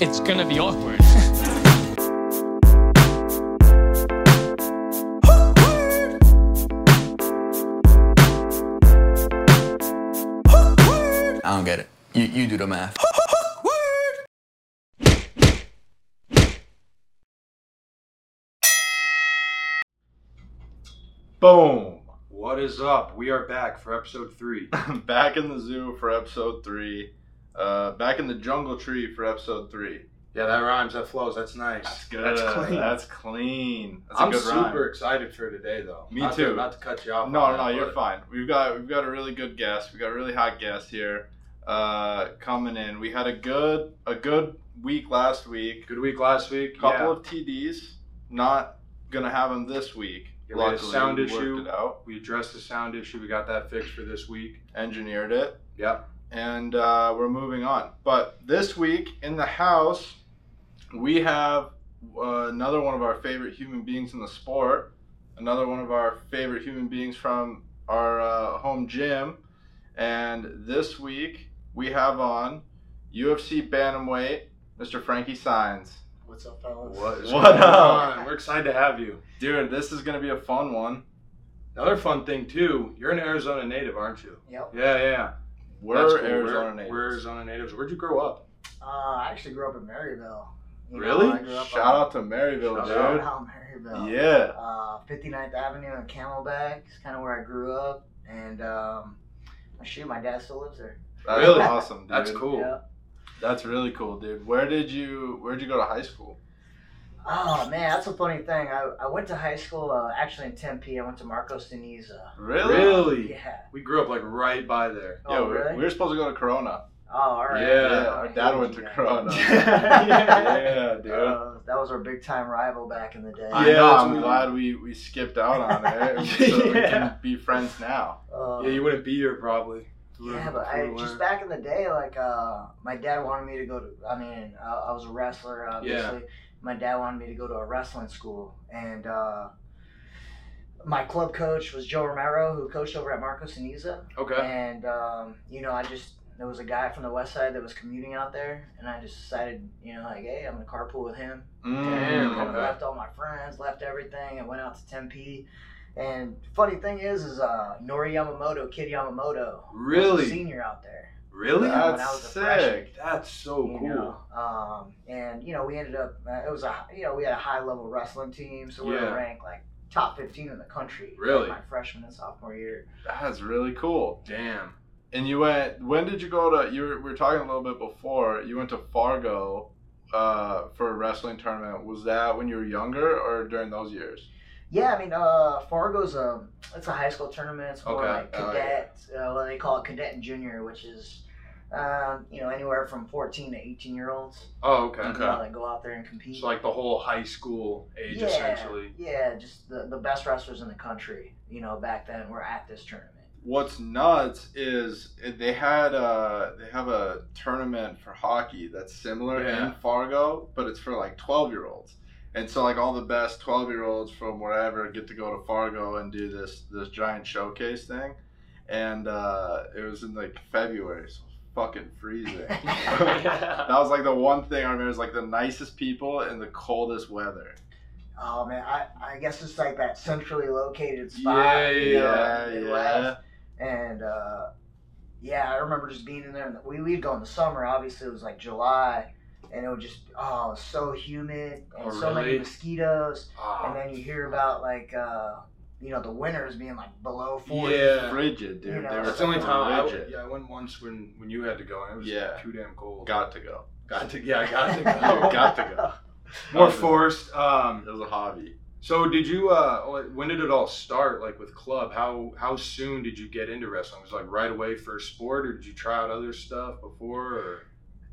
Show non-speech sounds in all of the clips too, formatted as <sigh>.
it's gonna be awkward. I don't get it. You, you do the math. Boom. What is up? We are back for episode three. <laughs> back in the zoo for episode three. Uh, back in the jungle tree for episode three. Yeah, that rhymes. That flows. That's nice. That's good. That's clean. That's clean. That's I'm super rhyme. excited for today, though. Me Not too. To, not to cut you off. No, no, that, you're fine. We've got we've got a really good guest. We got a really hot guest here, uh, coming in. We had a good a good week last week. Good week last week. Couple yeah. of TDs. Not gonna have them this week. Yeah, we had a sound we issue. We addressed the sound issue. We got that fixed for this week. Engineered it. Yep. And uh, we're moving on. But this week in the house, we have uh, another one of our favorite human beings in the sport, another one of our favorite human beings from our uh, home gym. And this week, we have on UFC Bantamweight, Mr. Frankie Saenz. What's up, fellas? What is What going up? on? We're excited to have you. Dude, this is going to be a fun one. Another fun thing too. You're an Arizona native, aren't you? Yep. Yeah, yeah. We're cool. Arizona We're- natives. We're Arizona natives. Where'd you grow up? Uh, I actually grew up in Maryvale. You Really? I grew up Shout on, out to Maryvale, Shout dude. Shout out Maryvale. Yeah. Uh, 59th Avenue and Camelback is kind of where I grew up, and um, shoot, my dad still lives there. <laughs> That's Really? awesome, dude. That's cool. Yeah. That's really cool, dude. Where did you Where did you go to high school? Oh man, that's a funny thing. I, I went to high school uh, actually in Tempe. I went to Marcos de Niza. Really? Really? Yeah. We grew up like right by there. Yeah, Oh, we, really? we were supposed to go to Corona. Oh, all right. Yeah, our dad went to guys. Corona. <laughs> yeah, dude. Uh, that was our big time rival back in the day. I Yeah, know. I'm what we- glad we, we skipped out on it, <laughs> so we can be friends now. Uh, yeah, you wouldn't be here probably. Yeah, but I just back in the day, like uh, my dad wanted me to go to. I mean, I, I was a wrestler, obviously. My dad wanted me to go to a wrestling school, and uh, my club coach was Joe Romero, who coached over at Marcos de Niza. Okay. And um, you know, I just there was a guy from the west side that was commuting out there, and I just decided, you know, like, hey, I'm gonna carpool with him. Mm, kind of okay. left all my friends, left everything, and went out to Tempe. And funny thing is, is uh, Nori Yamamoto, Kid Yamamoto, was a Really? senior out there. Really? Yeah. That's when I was a sick. freshman. That's so you cool. know. Um, and you know, we ended up. Uh, it was a you know we had a high level wrestling team, so we Yeah. were ranked like top fifteen in the country. Really? my freshman and sophomore year. That's really cool. Damn. And you went. When did you go to? You were, we were talking a little bit before. You went to Fargo uh, for a wrestling tournament. Was that when you were younger or during those years? Yeah, I mean, uh, Fargo's a it's a high school tournament. It's more Okay. like Oh, cadet. uh, what they call it cadet and junior, which is. Um, you know, anywhere from 14 to 18 year olds Oh, okay. you know, that go out there and compete. So like the whole high school age yeah, essentially. Yeah, just the, the best wrestlers in the country, you know, back then were at this tournament. What's nuts is they had uh they have a tournament for hockey that's similar Yeah. in Fargo, but it's for like twelve year olds. And so like all the best twelve year olds from wherever get to go to Fargo and do this this giant showcase thing. And uh, it was in like February, so fucking freezing. <laughs> that was like the one thing I remember is like the nicest people in the coldest weather. Oh man, I, I guess it's like that centrally located spot. Yeah, you know, yeah, yeah. And uh, yeah, I remember just being in there. And we we'd go in the summer. Obviously, it was like July, and it would just oh, so humid and Oh, so many mosquitoes. Ah. And then you hear about like uh, you know the winters being like below forty. Yeah. Frigid, dude. You know, That's the only fucking time I, rigid. yeah, I went once when when you had to go and it was Yeah. too damn cold. Got to go. Got to yeah, got to go. <laughs> got to go. <laughs> More forced. Um, It was a hobby. so did you? Uh, when did it all start? Like with club? How how soon did you get into wrestling? Was it like right away first sport, or did you try out other stuff before? Or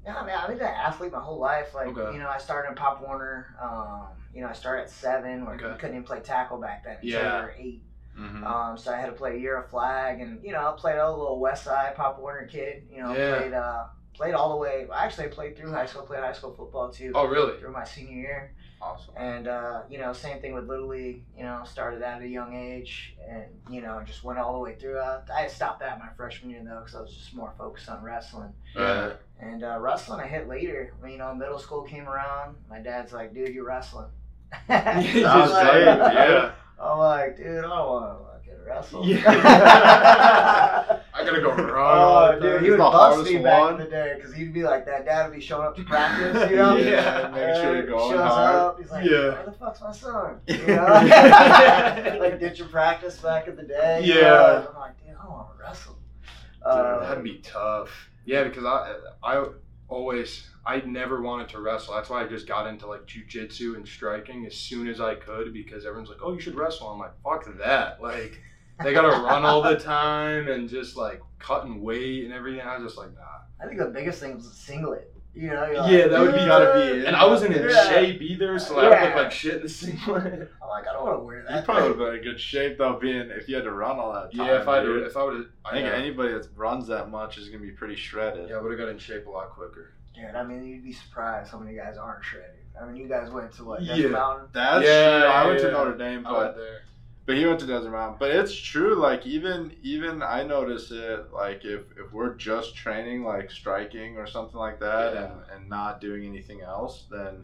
Yeah, I mean, I've been an athlete my whole life. Like, Okay. you know, I started in Pop Warner. Um, you know, I started at seven, where Okay. you couldn't even play tackle back then until Yeah. you were eight. Mm-hmm. Um, so I had to play a year of flag, and you know, I played a little West Side Pop Warner kid. You know, Yeah. played uh, played all the way. Actually, I played through high school. Played high school football too. Oh, really? Through my senior year, Awesome. and uh, you know, same thing with little league. You know, started that at a young age, and you know, just went all the way through. Uh, I stopped that my freshman year though, because I was just more focused on wrestling. Right. And uh, wrestling, I hit later. When you know, middle school came around, my dad's like, "Dude, you're wrestling." <laughs> <laughs> I'm like- saved, yeah. <laughs> I'm like, dude, I don't want to fucking wrestle. Yeah. I gotta go <laughs> run. Oh, dude, he would the bust hardest me back one. in the day because he'd be like that. Dad would be showing up to practice, you know? <laughs> Yeah, make sure you're And going shows hard. up, he's like, Yeah. where the fuck's my son? <laughs> You know? like ditching practice back in the day. you Yeah. know? I'm like, dude, I want to wrestle. Dude, Uh, that'd be tough. Yeah, because I I always I never wanted to wrestle. That's why I just got into like jujitsu and striking as soon as I could because everyone's like, "Oh, you should wrestle." I'm like, "Fuck that!" Like they gotta run all the time and just like cutting weight and everything. I was just like, nah. I think the biggest thing was the singlet. You know? like, Yeah, that would be gotta "Yeah." be And I wasn't in Yeah. shape either, so I would look like shit in the singlet. <laughs> I'm like, I don't want to wear that. You that. probably would have been in good shape though, being if you had to run all that time. yeah, if I dude. did, if I would have, I think anybody that runs that much is gonna be pretty shredded. yeah, I would have got in shape a lot quicker. Dude, I mean, you'd be surprised how many guys aren't shredded. I mean, you guys went to what? Yeah. Desert Mountain? That's Yeah, true. I went to Notre Dame, I went but there. But he went to Desert Mountain. But it's true. Like even even I notice it. Like if if we're just training like striking or something like that, Yeah. and and not doing anything else, then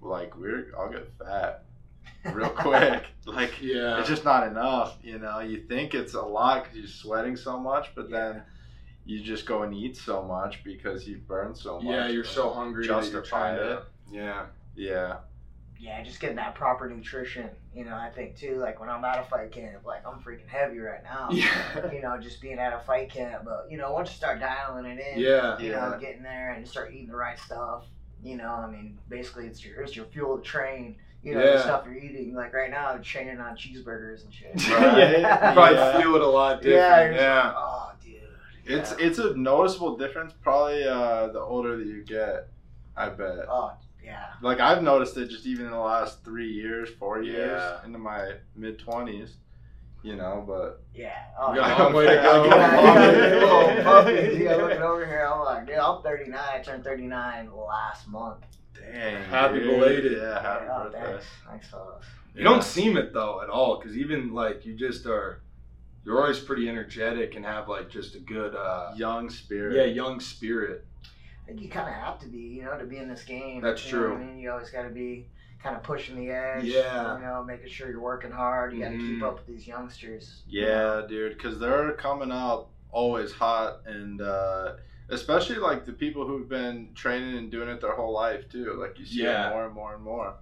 like we're I'll get fat real <laughs> quick. like Yeah. it's just not enough. You know, you think it's a lot because you're sweating so much, but then you just go and eat so much because you've burned so much. Yeah, you're so hungry that you're Justify trying to. it. Yeah. Yeah. Yeah, just getting that proper nutrition. You know, I think too, like when I'm at a fight camp, like I'm freaking heavy right now. <laughs> Yeah. You know, just being at a fight camp. But, you know, once you start dialing it in, Yeah. you Yeah. know, getting there and start eating the right stuff, you know, I mean, basically it's your, it's your fuel to train. You know, Yeah. the stuff you're eating. Like right now, I'm training on cheeseburgers and shit. <laughs> Right. <laughs> yeah. Probably Yeah. feel it a lot Yeah, different. you're Yeah. like, oh, dude. It's it's a noticeable difference probably uh, the older that you get. I bet. Oh, yeah. Like I've noticed it just even in the last three years, four years, Yeah. into my mid twenties. You know, but Yeah. <laughs> Oh, You got yeah. a long way to go. got a long way to Yeah, go. little puppies. Yeah, looking over here, I'm like, dude, I'm 39. I turned 39 last month. dang. Happy dude. belated. Yeah, happy Yeah, oh, birthday. thanks. Thanks, fellas. You don't seem it though at all, because even like you just are, you're always pretty energetic and have like just a good, uh, young spirit. yeah, young spirit. I think you kind of have to be, you know, to be in this game. That's you true. I mean, you always got to be kind of pushing the edge. Yeah. You know, making sure you're working hard. You got to keep Mhm. up with these youngsters. Yeah, dude, because they're coming out always hot, and uh, especially like the people who've been training and doing it their whole life too. Like you see Yeah. it more and more and more.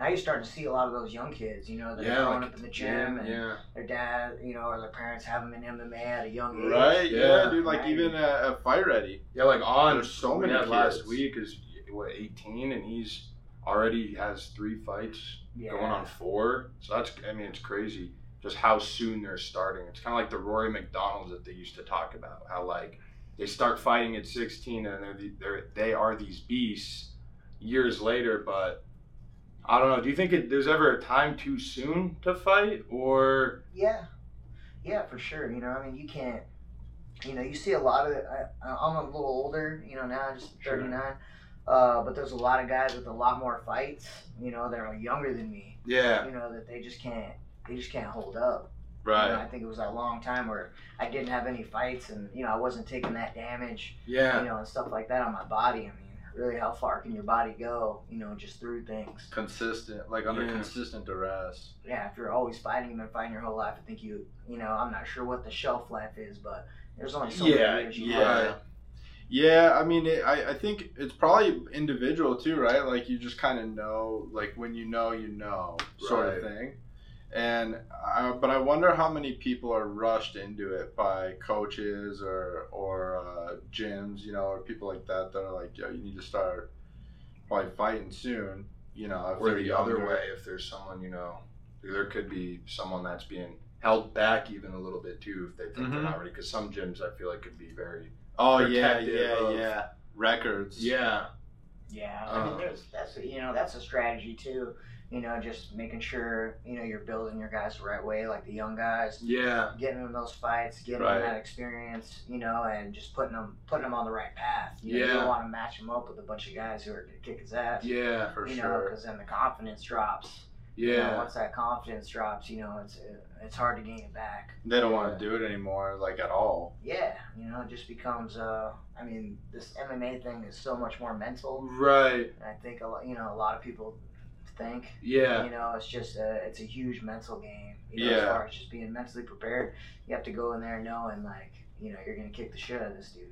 Now you're starting to see a lot of those young kids, you know, that Yeah, are growing like up in the gym and yeah. their dad, you know, or their parents have them in MMA at a young age. Right? Yeah, Yeah. dude. Like Right. even at, at Fight Ready. Yeah, like oh, on There's so we many had last week is what 18, and he's already has three fights Yeah. going on four. So that's I mean it's crazy just how soon they're starting. It's kind of like the Rory MacDonald's that they used to talk about. How like they start fighting at 16 and they're, the, they're they are these beasts years later. But I don't know. Do you think it, there's ever a time too soon to fight or Yeah, yeah, for sure. You know, I mean, you can't. You know, you see a lot of it. I, I'm a little older. You know, now just Sure. 39. Uh, but there's a lot of guys with a lot more fights. You know, that are younger than me. yeah You know, that they just can't. They just can't hold up. You Right. know, I think it was that long time where I didn't have any fights, and you know, I wasn't taking that damage. yeah You know, and stuff like that on my body. I mean, really, how far can your body go? You know, just through things. Consistent, like under Yeah. consistent duress. yeah, if you're always fighting, you've been fighting your whole life. I think you, you know, I'm not sure what the shelf life is, but there's only so Yeah, many years you yeah. have. Yeah, I mean, it, I, I think it's probably individual too, right? Like you just kind of know, like when you know, you know, sort of thing. And I, but I wonder how many people are rushed into it by coaches or or uh, gyms, you know, or people like that that are like, yo, you need to start probably fighting soon, you know, if or they're the other way if there's someone you know there could be someone that's being held back even a little bit too if they think they're Mhm. not ready because some gyms i feel like could be very Oh yeah, yeah, of- yeah. Records. yeah Yeah, I mean, Uh. there's that's you know that's a strategy too. You know, just making sure you know you're building your guys the right way, like the young guys, Yeah. getting them those fights, getting Right. them that experience, you know, and just putting them putting them on the right path. You know, you don't want to match them up with a bunch of guys who are gonna kick his ass. Yeah. For you know, because then the confidence drops. You know, Yeah. once that confidence drops, you know, it's it's hard to gain it back. They don't want to do it anymore, like at all. Yeah, you know, it just becomes. Uh, I mean, this MMA thing is so much more mental. Right. And I think a lot, you know, a lot of people think, Yeah. you know, it's just a, it's a huge mental game. You know, as Yeah. far as just being mentally prepared, you have to go in there knowing like, you know, you're gonna kick the shit out of this dude.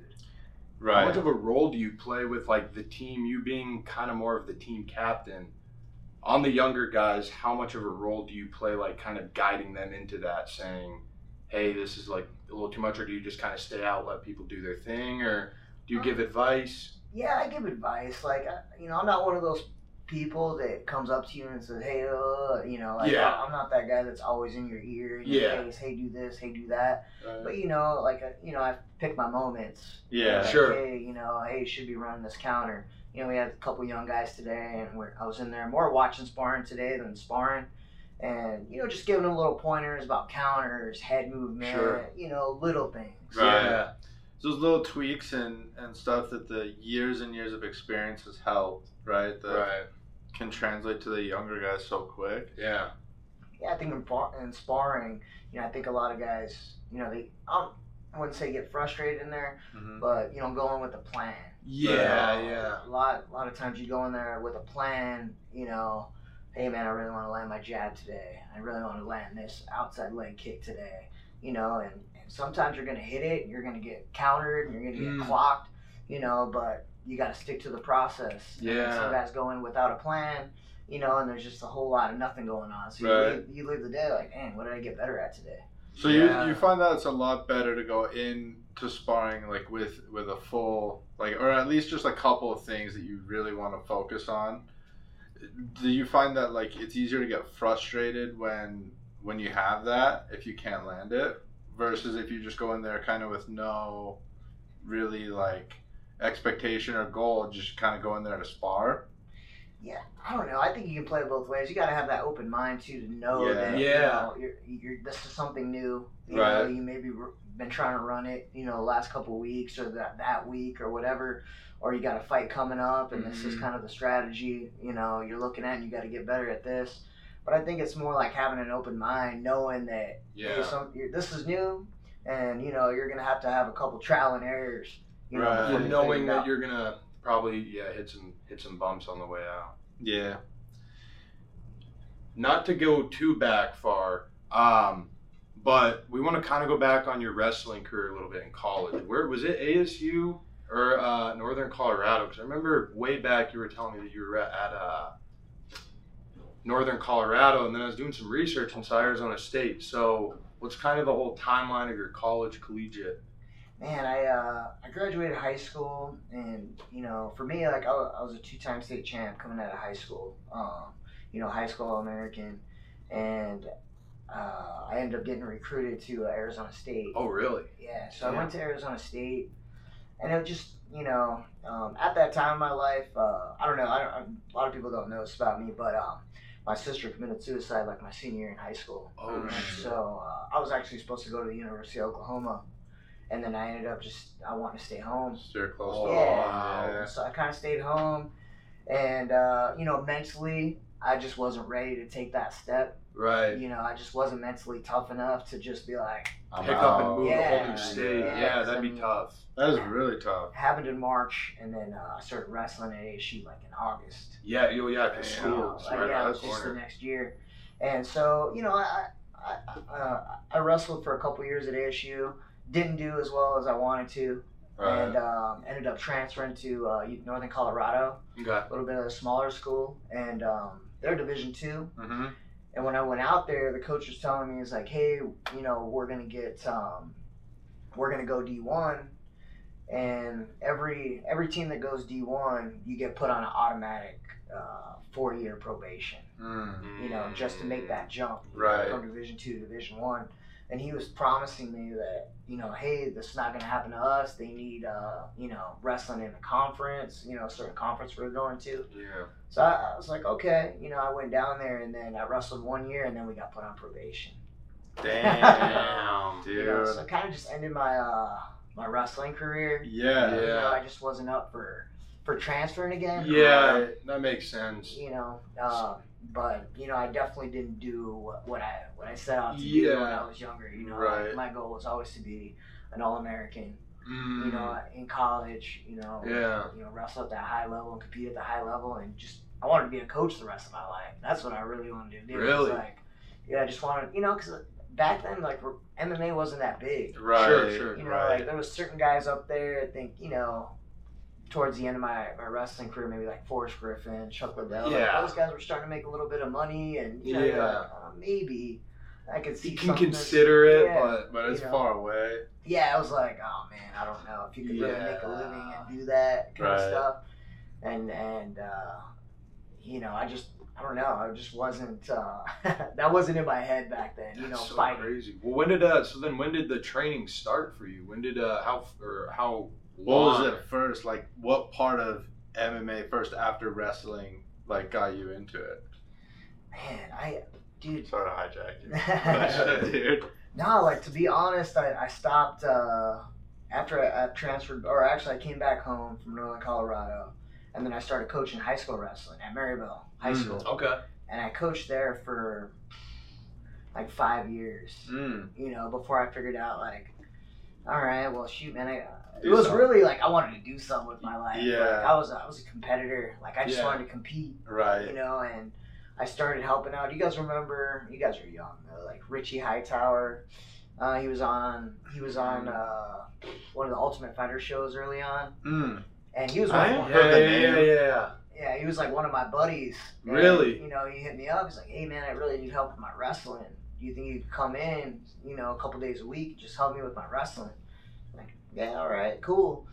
Right. How much of a role do you play with like the team? You being kind of more of the team captain. On the younger guys, how much of a role do you play, like kind of guiding them into that, saying, "Hey, this is like a little too much," or do you just kind of stay out, let people do their thing, or do you give um, advice? Yeah, I give advice. Like, I, you know, I'm not one of those people that comes up to you and says, "Hey, uh," you know, like Yeah. I- I'm not that guy that's always in your ear, in your Yeah. face. Hey, do this. Hey, do that. Uh, But you know, like I- you know, I pick my moments. Yeah. Like, Sure. Hey, you know, hey, should be running this counter. You know, we had a couple young guys today, and we're, I was in there more watching sparring today than sparring, and you know, just giving them little pointers about counters, head movement, Sure. you know, little things. Right. Yeah. Those little tweaks and, and stuff that the years and years of experience has helped, right? That Right. Can translate to the younger guys so quick. Yeah. Yeah, I think in, bar- in sparring, you know, I think a lot of guys, you know, they, um, I wouldn't say get frustrated in there, Mm-hmm. but you know, going with a plan. Yeah. You know, Yeah. A lot, a lot of times you go in there with a plan. You know, hey man, I really want to land my jab today. I really want to land this outside leg kick today. You know, and, and sometimes you're gonna hit it, and you're gonna get countered, and you're gonna get Mm. clocked. You know, but you got to stick to the process. And Yeah. Some guys go in without a plan. You know, and there's just a whole lot of nothing going on. So Right. you, leave, you leave the day like, man, what did I get better at today? So Yeah. you you find that it's a lot better to go in to sparring like with with a full like or at least just a couple of things that you really want to focus on. Do you find that like it's easier to get frustrated when when you have that if you can't land it versus if you just go in there kind of with no really like expectation or goal just kind of go in there to spar? Yeah, I don't know. I think you can play it both ways. You got to have that open mind too to know Yeah. that Yeah. you know, you're, you're this is something new. You know, Right. you maybe r- been trying to run it, you know, the last couple of weeks or that that week or whatever, or you got a fight coming up, and this is Mhm. kind of the strategy. You know, you're looking at, and you got to get better at this. But I think it's more like having an open mind, knowing that hey, Yeah. some, you're, this is new, and you know you're gonna have to have a couple trial and errors. You know, Right. Yeah, knowing that out. you're gonna probably yeah hit some hit some bumps on the way out. Yeah. Not to go too back far, um, but we want to kind of go back on your wrestling career a little bit in college. Where was it? ASU or uh, Northern Colorado? Because I remember way back you were telling me that you were at, at uh, Northern Colorado, and then I was doing some research and saw Arizona State. So, what's kind of the whole timeline of your college collegiate? Man, I uh, I graduated high school, and you know, for me, like I, I was a two-time state champ coming out of high school. Um, you know, high school All-American, and uh, I ended up getting recruited to uh, Arizona State. Oh, really? Yeah, so I went to Arizona State, and it just you know, um, at that time in my life, uh, I don't know, I don't, a lot of people don't know this about me, but um, my sister committed suicide like my senior year in high school. Oh, so uh, I was actually supposed to go to the University of Oklahoma, and then I ended up just I wanted to stay home. Steer close Oh, to Yeah. home. Yeah. So I kind of stayed home, and uh, you know, mentally, I just wasn't ready to take that step. Right. You know, I just wasn't mentally tough enough to just be like, I'm Pick up and out. move a whole Yeah, new state. yeah, Yeah, that'd be some- tough. That is really tough. happened in March, and then uh, I started wrestling at ASU like in August. Yeah, yo, yeah, because Yeah. school. Like, right yeah, it around was the just the corner. next year, and so you know, I I, uh, I wrestled for a couple years at ASU. Didn't do as well as I wanted to, Right. and um, ended up transferring to uh, Northern Colorado, Okay. a little bit of a smaller school, and um, they're Division two. mm-hmm. And when I went out there, the coach was telling me, he's like, hey, you know, we're gonna get, um, we're gonna go D one, and every every team that goes D one, you get put on an automatic uh, four year probation. Mm. You know, just to make that jump Right. from Division two to Division one. And he was promising me that you know, hey, this is not going to happen to us. They need, uh, you know, wrestling in a conference, you know, a certain conference we're going to. Yeah. So I, I was like, okay, you know, I went down there and then I wrestled one year and then we got put on probation. Damn, dude. <laughs> You know, so kind of just ended my uh, my wrestling career. yeah. You know, Yeah. I just wasn't up for for transferring again. Yeah, that makes sense. You know, um, but you know, I definitely didn't do what, what I what I set out to do when I was younger. You know, Right. my goal was always to be an All American. Mm. You know, in college, you know, Yeah. you know, wrestle at that high level and compete at the high level, and just I wanted to be a coach the rest of my life. That's what I really wanted to do. Really? Like, yeah, I just wanted, you know, because back then, like MMA wasn't that big. Right. Sure, sure. You know, right. like there was certain guys up there. I think you know, towards the end of my, my wrestling career, maybe like Forrest Griffin, Chuck Liddell. like, Yeah. those guys were starting to make a little bit of money, and you know, Yeah. like, uh, maybe I could see. You can something that's- consider it, Yeah. but but it's you know. far away. Yeah, I was like, oh man, I don't know if you could really make a living and do that kind of stuff, and and uh, you know, I just. I don't know. I just wasn't. Uh, <laughs> that wasn't in my head back then. You know, so fighting. crazy. Well, when did uh? So then, when did the training start for you? When did uh? How or how? What was it first? Like, what part of MMA first after wrestling like got you into it? Man, I, dude. Sorry to hijack No, you, dude. like to be honest, I, I stopped uh, after I, I transferred, or actually, I came back home from Northern Colorado, and then I started coaching high school wrestling at Maryvale High Mm. School, Okay. and I coached there for like five years. Mm. You know, before I figured out like, all right, well, shoot, man, I. It was something. really like I wanted to do something with my life. Yeah. Like, I was I was a competitor. Like I just Yeah. wanted to compete. Right. you know, and I started helping out. You guys remember? You guys are young, though. Like Richie Hightower, uh, he was on. He was on uh, one of the Ultimate Fighter shows early on, Mm. and he was I one. heard Yeah, the yeah, yeah, yeah. Yeah, he was like one of my buddies. And, Really? You know, he hit me up. He's like, "Hey, man, I really need help with my wrestling. Do you think you could come in? You know, a couple days a week, and just help me with my wrestling." I'm like, yeah, all right, cool.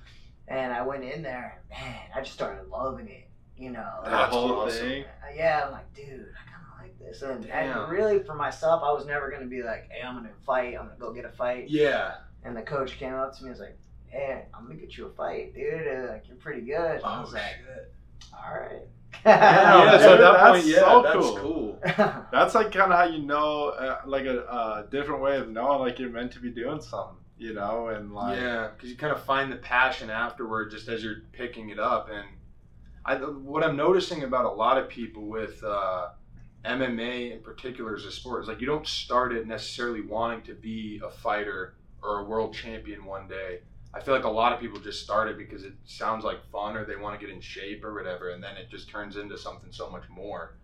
And I went in there. and Man, I just started loving it. You know, The That's whole awesome. thing. uh, yeah, I'm like, dude, I kind of like this. And, and really, for myself, I was never gonna be like, hey, I'm gonna fight. I'm gonna go get a fight. Yeah. And the coach came up to me and was like, hey, I'm gonna get you a fight, dude. Uh, like, you're pretty good. And I was like, shit. all right. Yeah, yeah, <laughs> so at dude, that that's point, yeah, so that's cool. cool. <laughs> That's like kind of how you know, uh, like a uh, different way of knowing, like you're meant to be doing something, you know, and like. yeah, because you kind of find the passion afterward, just as you're picking it up. And I, what I'm noticing about a lot of people with uh, MMA in particular as a sport is like you don't start it necessarily wanting to be a fighter or a world champion one day. I feel like a lot of people just start it because it sounds like fun or they want to get in shape or whatever, and then it just turns into something so much more.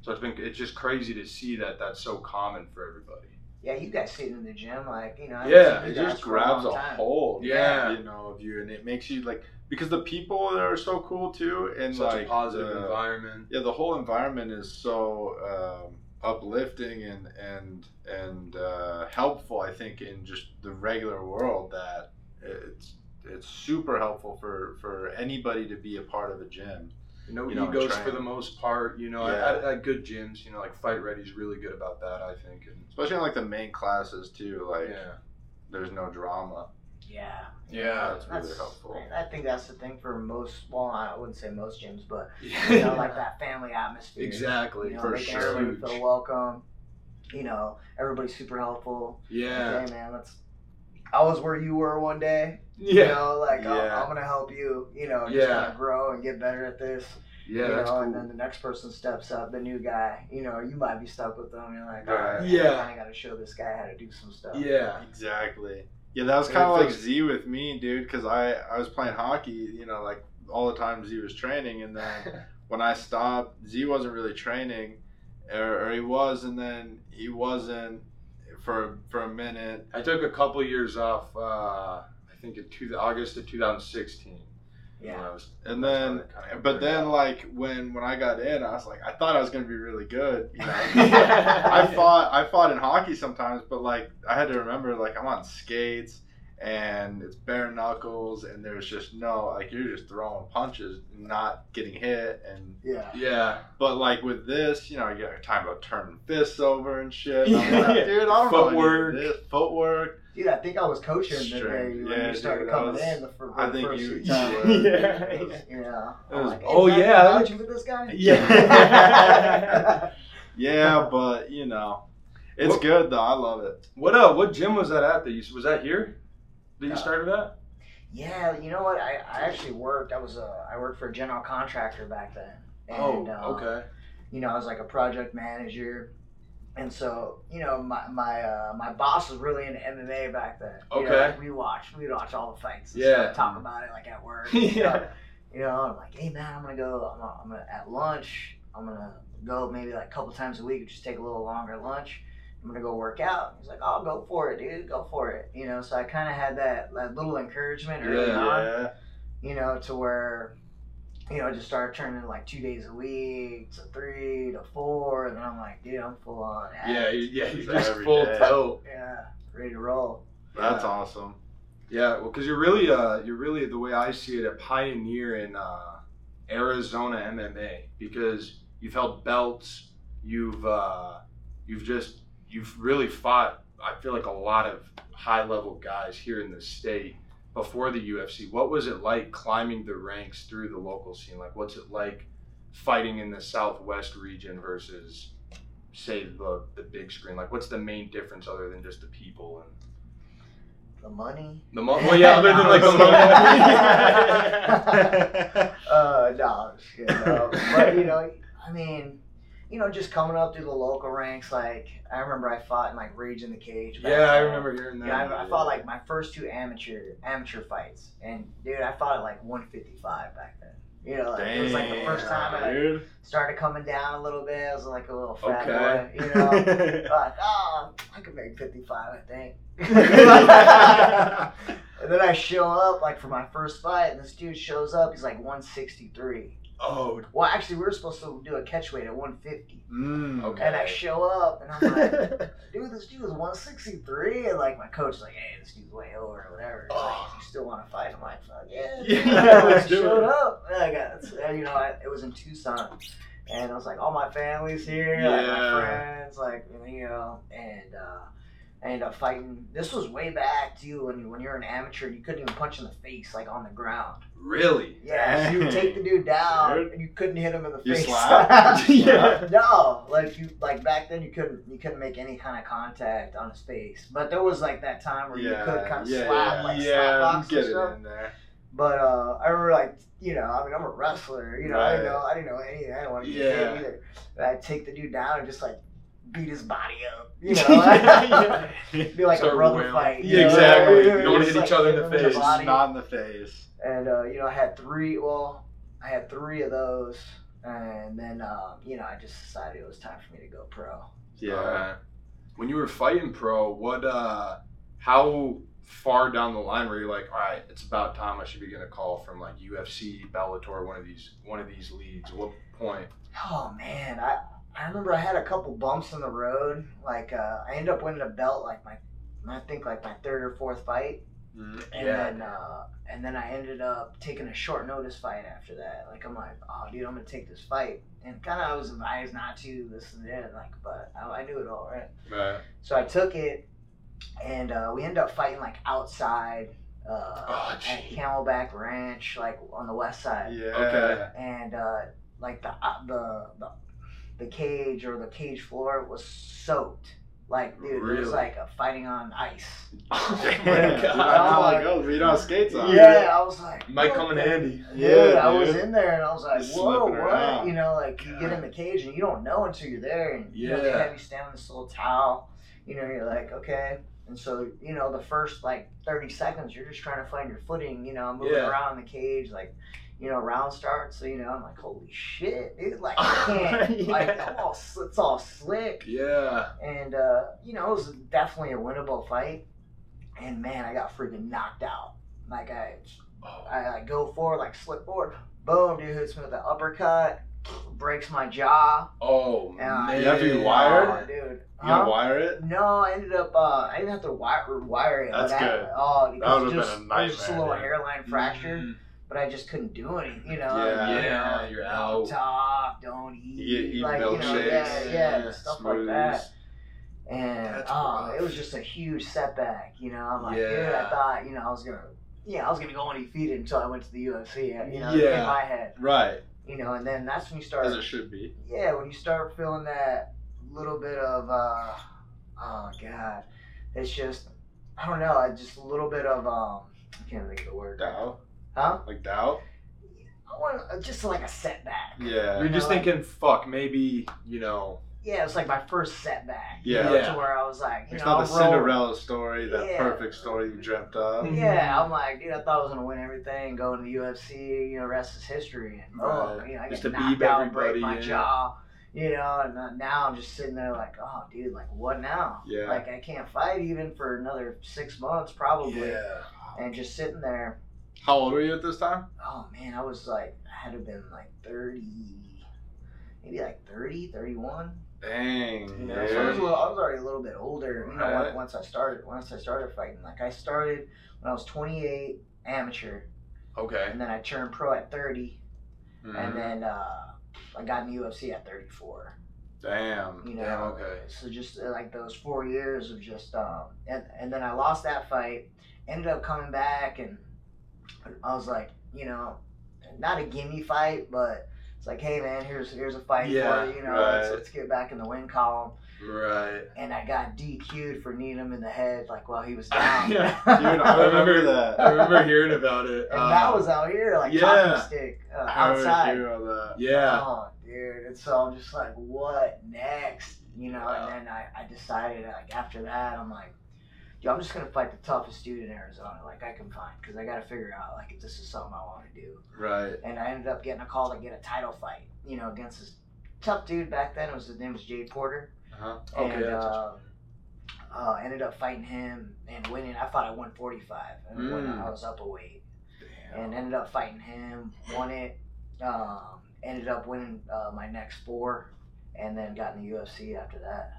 So it's been it's just crazy to see that that's so common for everybody. Yeah, you guys sitting in the gym, like, you know, Yeah, it just grabs a long time. hold, Yeah. you know, of you, and it makes you like because the people that are so cool too, and Such like a positive the- environment. yeah, the whole environment is so um, uplifting and and and uh, helpful. I think in just the regular world that it's it's super helpful for for anybody to be a part of a gym. No you know, egos for the most part. You know, Yeah. at, at good gyms, you know, like Fight Ready's really good about that. I think. And Especially in like the main classes too. Like yeah, there's no drama. Yeah. yeah, That's really helpful. I think that's the thing for most, well, I wouldn't say most gyms, but, yeah. you know, like that family atmosphere. exactly you know, for making sure. everybody Huge. feel welcome. You know, everybody's super helpful. Yeah, Hey man, let's. I was where you were one day. You yeah, know, like I'm- I'm, gonna help you. You know, just Yeah. kind of grow and get better at this. yeah. you know, cool. and then the next person steps up, the new guy. You know, you might be stuck with them. You're like, all Right. right, Yeah. I got to show this guy how to do some stuff. yeah, Exactly. Yeah, that was kind of like Z with me, dude. Because I I was playing hockey, you know, like all the time Z was training, and then <laughs> when I stopped, Z wasn't really training, or, or he was, and then he wasn't for for a minute. I took a couple years off. Uh, I think in two, August of 2016. Yeah. Was- And then, kinda but then, out. like when when I got in, I was like, I thought I was gonna be really good. You know, <laughs> I fought I fought in hockey sometimes, but like I had to remember, like I'm on skates, and it's bare knuckles, and there's just no like you're just throwing punches, not getting hit, and Yeah. Yeah. but like with this, you know, you got time about turning fists over and shit. I'm Yeah. like, dude, I don't Footwork. know any this footwork. Dude, I think I was coaching the Straight. day when Yeah, you started dude, coming was- in the, for, I think first you- few you <laughs> Yeah. It was- Yeah. It was- like, oh, Zach, yeah. I'm coaching with this guy. Yeah. <laughs> <laughs> yeah, but you know, it's What- good though. I love it. what uh what gym was that at that you was that here? That you started at? Yeah, you know what? I, I actually worked. I was a I worked for a general contractor back then. And, oh, uh, okay. You know, I was like a project manager, and so you know my my uh, my boss was really into MMA back then. You know, Okay. like, we watched we would watch all the fights. And Yeah. Stuff, talk about it like at work. <laughs> Yeah. stuff. You know, I'm like, hey man, I'm gonna go. I'm, gonna, I'm gonna at lunch. I'm gonna go maybe like a couple times a week. Just take a little longer lunch. I'm gonna go work out. He's like, oh, go for it, dude. Go for it. You know, so I kind of had that, that little encouragement early Yeah. on Yeah. you know, to where, you know, it just started turning like two days a week to three to four, and then I'm like, dude, I'm full on. Yeah, yeah, <laughs> Just you're just full day. tilt. yeah, ready to roll. That's Yeah. awesome. Yeah, well, because you're really, uh, you're really the way I see it, a pioneer in uh, Arizona MMA because you've held belts, you've, uh, you've just, you've really fought. I feel like a lot of high level guys here in the state before the UFC. What was it like climbing the ranks through the local scene? Like, what's it like fighting in the Southwest region versus, say, the the big screen? Like, what's the main difference other than just the people and The money. the money. well, yeah, other than like the money. <laughs> uh, no, shit, no. but you know, I mean, you know, just coming up through the local ranks. Like I remember, I fought in like Rage in the Cage. yeah, I remember hearing that. Yeah, I, I fought like my first two amateur amateur fights, and dude, I fought at like 155 back then. You know, like, it was like the first time I dude. started coming down a little bit. I was like a little fat Okay. boy, you <laughs> know. like, oh, I could make 55, I think. <laughs> <laughs> and then I show up like for my first fight, and this dude shows up. He's like 163. Oh, Well, actually, we were supposed to do a catch weight at 150. Mm. Okay. And I show up, and I'm like, <laughs> dude, this dude is 163. And like, my coach is like, hey, this dude's way over or whatever. He's like, Oh. you still want to fight? I'm like, fuck yeah. <laughs> Yeah, I showed it. up. And I got, and, you know, I, it was in Tucson. And I was like, all my family's here, like my friends, like, you know, and, uh, I ended up fighting. This was way back too when you, when you're an amateur, you couldn't even punch in the face like on the ground. really? Yeah, so you would take the dude down, and you couldn't hit him in the You face. slap? <laughs> Yeah. no, like you, like back then you couldn't, you couldn't make any kind of contact on his face. But there was like that time where you could kind of yeah, slap, yeah, like yeah, slap box get it stuff. in there. But uh, I remember like, you know, I mean, I'm a wrestler. You know, I didn't know, I didn't know anything. I didn't want to get Yeah. hit either. But I'd take the dude down and just like beat his body up. You <laughs> know, <laughs> Yeah. be like Start a brother wailing. fight. Yeah, know? exactly. You don't wanna hit like, each other in the face. Just body. not in the face. And uh, you know, I had three. Well, I had three of those, and then um, you know, I just decided it was time for me to go pro. Yeah. Uh, when you were fighting pro, what, uh, how far down the line were you like, all right, it's about time I should be getting a call from like UFC, Bellator, one of these, one of these leagues? What point? Oh man, I I remember I had a couple bumps in the road. Like uh, I ended up winning a belt like my I think like my third or fourth fight, and Yeah. then uh, and then I ended up taking a short notice fight after that. Like I'm like, oh dude, I'm gonna take this fight, and kind of I was advised not to this and that, like, but I, I knew it all right. Right. So I took it, and uh, we ended up fighting like outside uh, Oh, at. Camelback Ranch, like on the west side Yeah. Okay. and uh, like the, uh, the the the cage or the cage floor was soaked. Like dude, it was like a fighting on ice. <laughs> Oh Yeah, <laughs> my dude, God. I know how it goes. We don't have skates on. Yeah, I was like, Might come in the- handy. Dude, Yeah, I was in there and I was like, Just whoa, what? around. You know, like you get in the cage and you don't know until you're there, and you know they Yeah. have you stand on this little towel. You know, you're like, okay. And so, you know, the first like 30 seconds, you're just trying to find your footing. You know, moving Yeah. around the cage, like, you know, round starts. So you know, I'm like, holy shit, dude! Like, <laughs> I can't. <laughs> Yeah. Like, I'm all, it's all slick Yeah. and uh, you know it was definitely a winnable fight. And man, I got freaking knocked out. Like I, Oh. I, I go forward, like slip forward, boom, dude hits me with an uppercut, breaks my jaw. Oh Yeah. man, You have to be wired? Oh, dude. You Huh? gonna wire it? No, I ended up. Uh, I didn't have to wire, wire it. That's but I- good. oh, because would've just, been a it was just a little dude. hairline fracture, Mm. But I just couldn't do anything. You know. Yeah. you Yeah, know, you're don't out. Talk, don't eat. You eat like, you know, milkshakes, yeah, yeah, yeah, stuff like that. And That's oh, it was just a huge setback. You know, I'm like, dude, Yeah. I thought, you know, I was gonna, yeah, I was gonna go undefeated until I went to the UFC. You know, Yeah. in my head. Right, You know, and then that's when you start as it should be. yeah, when you start feeling that little bit of, uh, oh god, it's just, I don't know, just a little bit of, um, I can't think of the word. Doubt, Huh? like doubt. I want uh, just like a setback. Yeah, You're just like- thinking, fuck, maybe you know. Yeah, it was like my first setback. you Yeah. know, Yeah. To where I was like, you it's know, not the I'm rolling. Cinderella story, that Yeah. perfect story you dreamt of. Yeah, I'm like, dude, I thought I was gonna win everything, go to the UFC, you know, rest is history, and oh, Right. you know, I Just get to knocked beat out, and break my yeah. jaw, you know, and uh, now I'm just sitting there like, oh, dude, like what now? Yeah. Like I can't fight even for another six months probably, Yeah. and just sitting there. How old were you at this time? Oh man, I was like, I had to have been like thirty, maybe like 30, 31. Dang, You know, dude. so I was, a little, I was already a little bit older. You know, Right. once- I started, once I started fighting, like I started when I was 28, amateur, Okay. and then I turned pro at 30, Mhm. and then uh, I got in the UFC at 34. Damn. You know, Damn, okay. so just uh, like those four years of just, um, and and then I lost that fight. Ended up coming back, and I was like, you know, not a gimme fight, but it's like, hey man, here's here's a fight Yeah, for you. You know, let's, let's get back in the win column. Right. And I got DQ'd for kneeing him in the head, like while he was <laughs> down. Yeah. <laughs> Dude, I remember that. I remember hearing about it. And Uh, that was out here, like yeah. talking stick uh, outside. hearing all that. Yeah. Oh, dude. And so I'm just like, what next? You know, Wow. and then I, I decided, like, after that, I'm like, yo, I'm just to fight the toughest dude in Arizona, like, I can find, because I got to figure out, like, if this is something I want to do. Right. And I ended up getting a call to get a title fight, you know, against this tough dude back then. It was His name was Jay Porter. Uh-huh. And, Okay, that's uh, uh, ended up fighting him and winning. I fought at 145, and when Mm. I was up a weight Damn. and ended up fighting him, won it. Um, ended up winning uh, my next four, and then got in the UFC after that.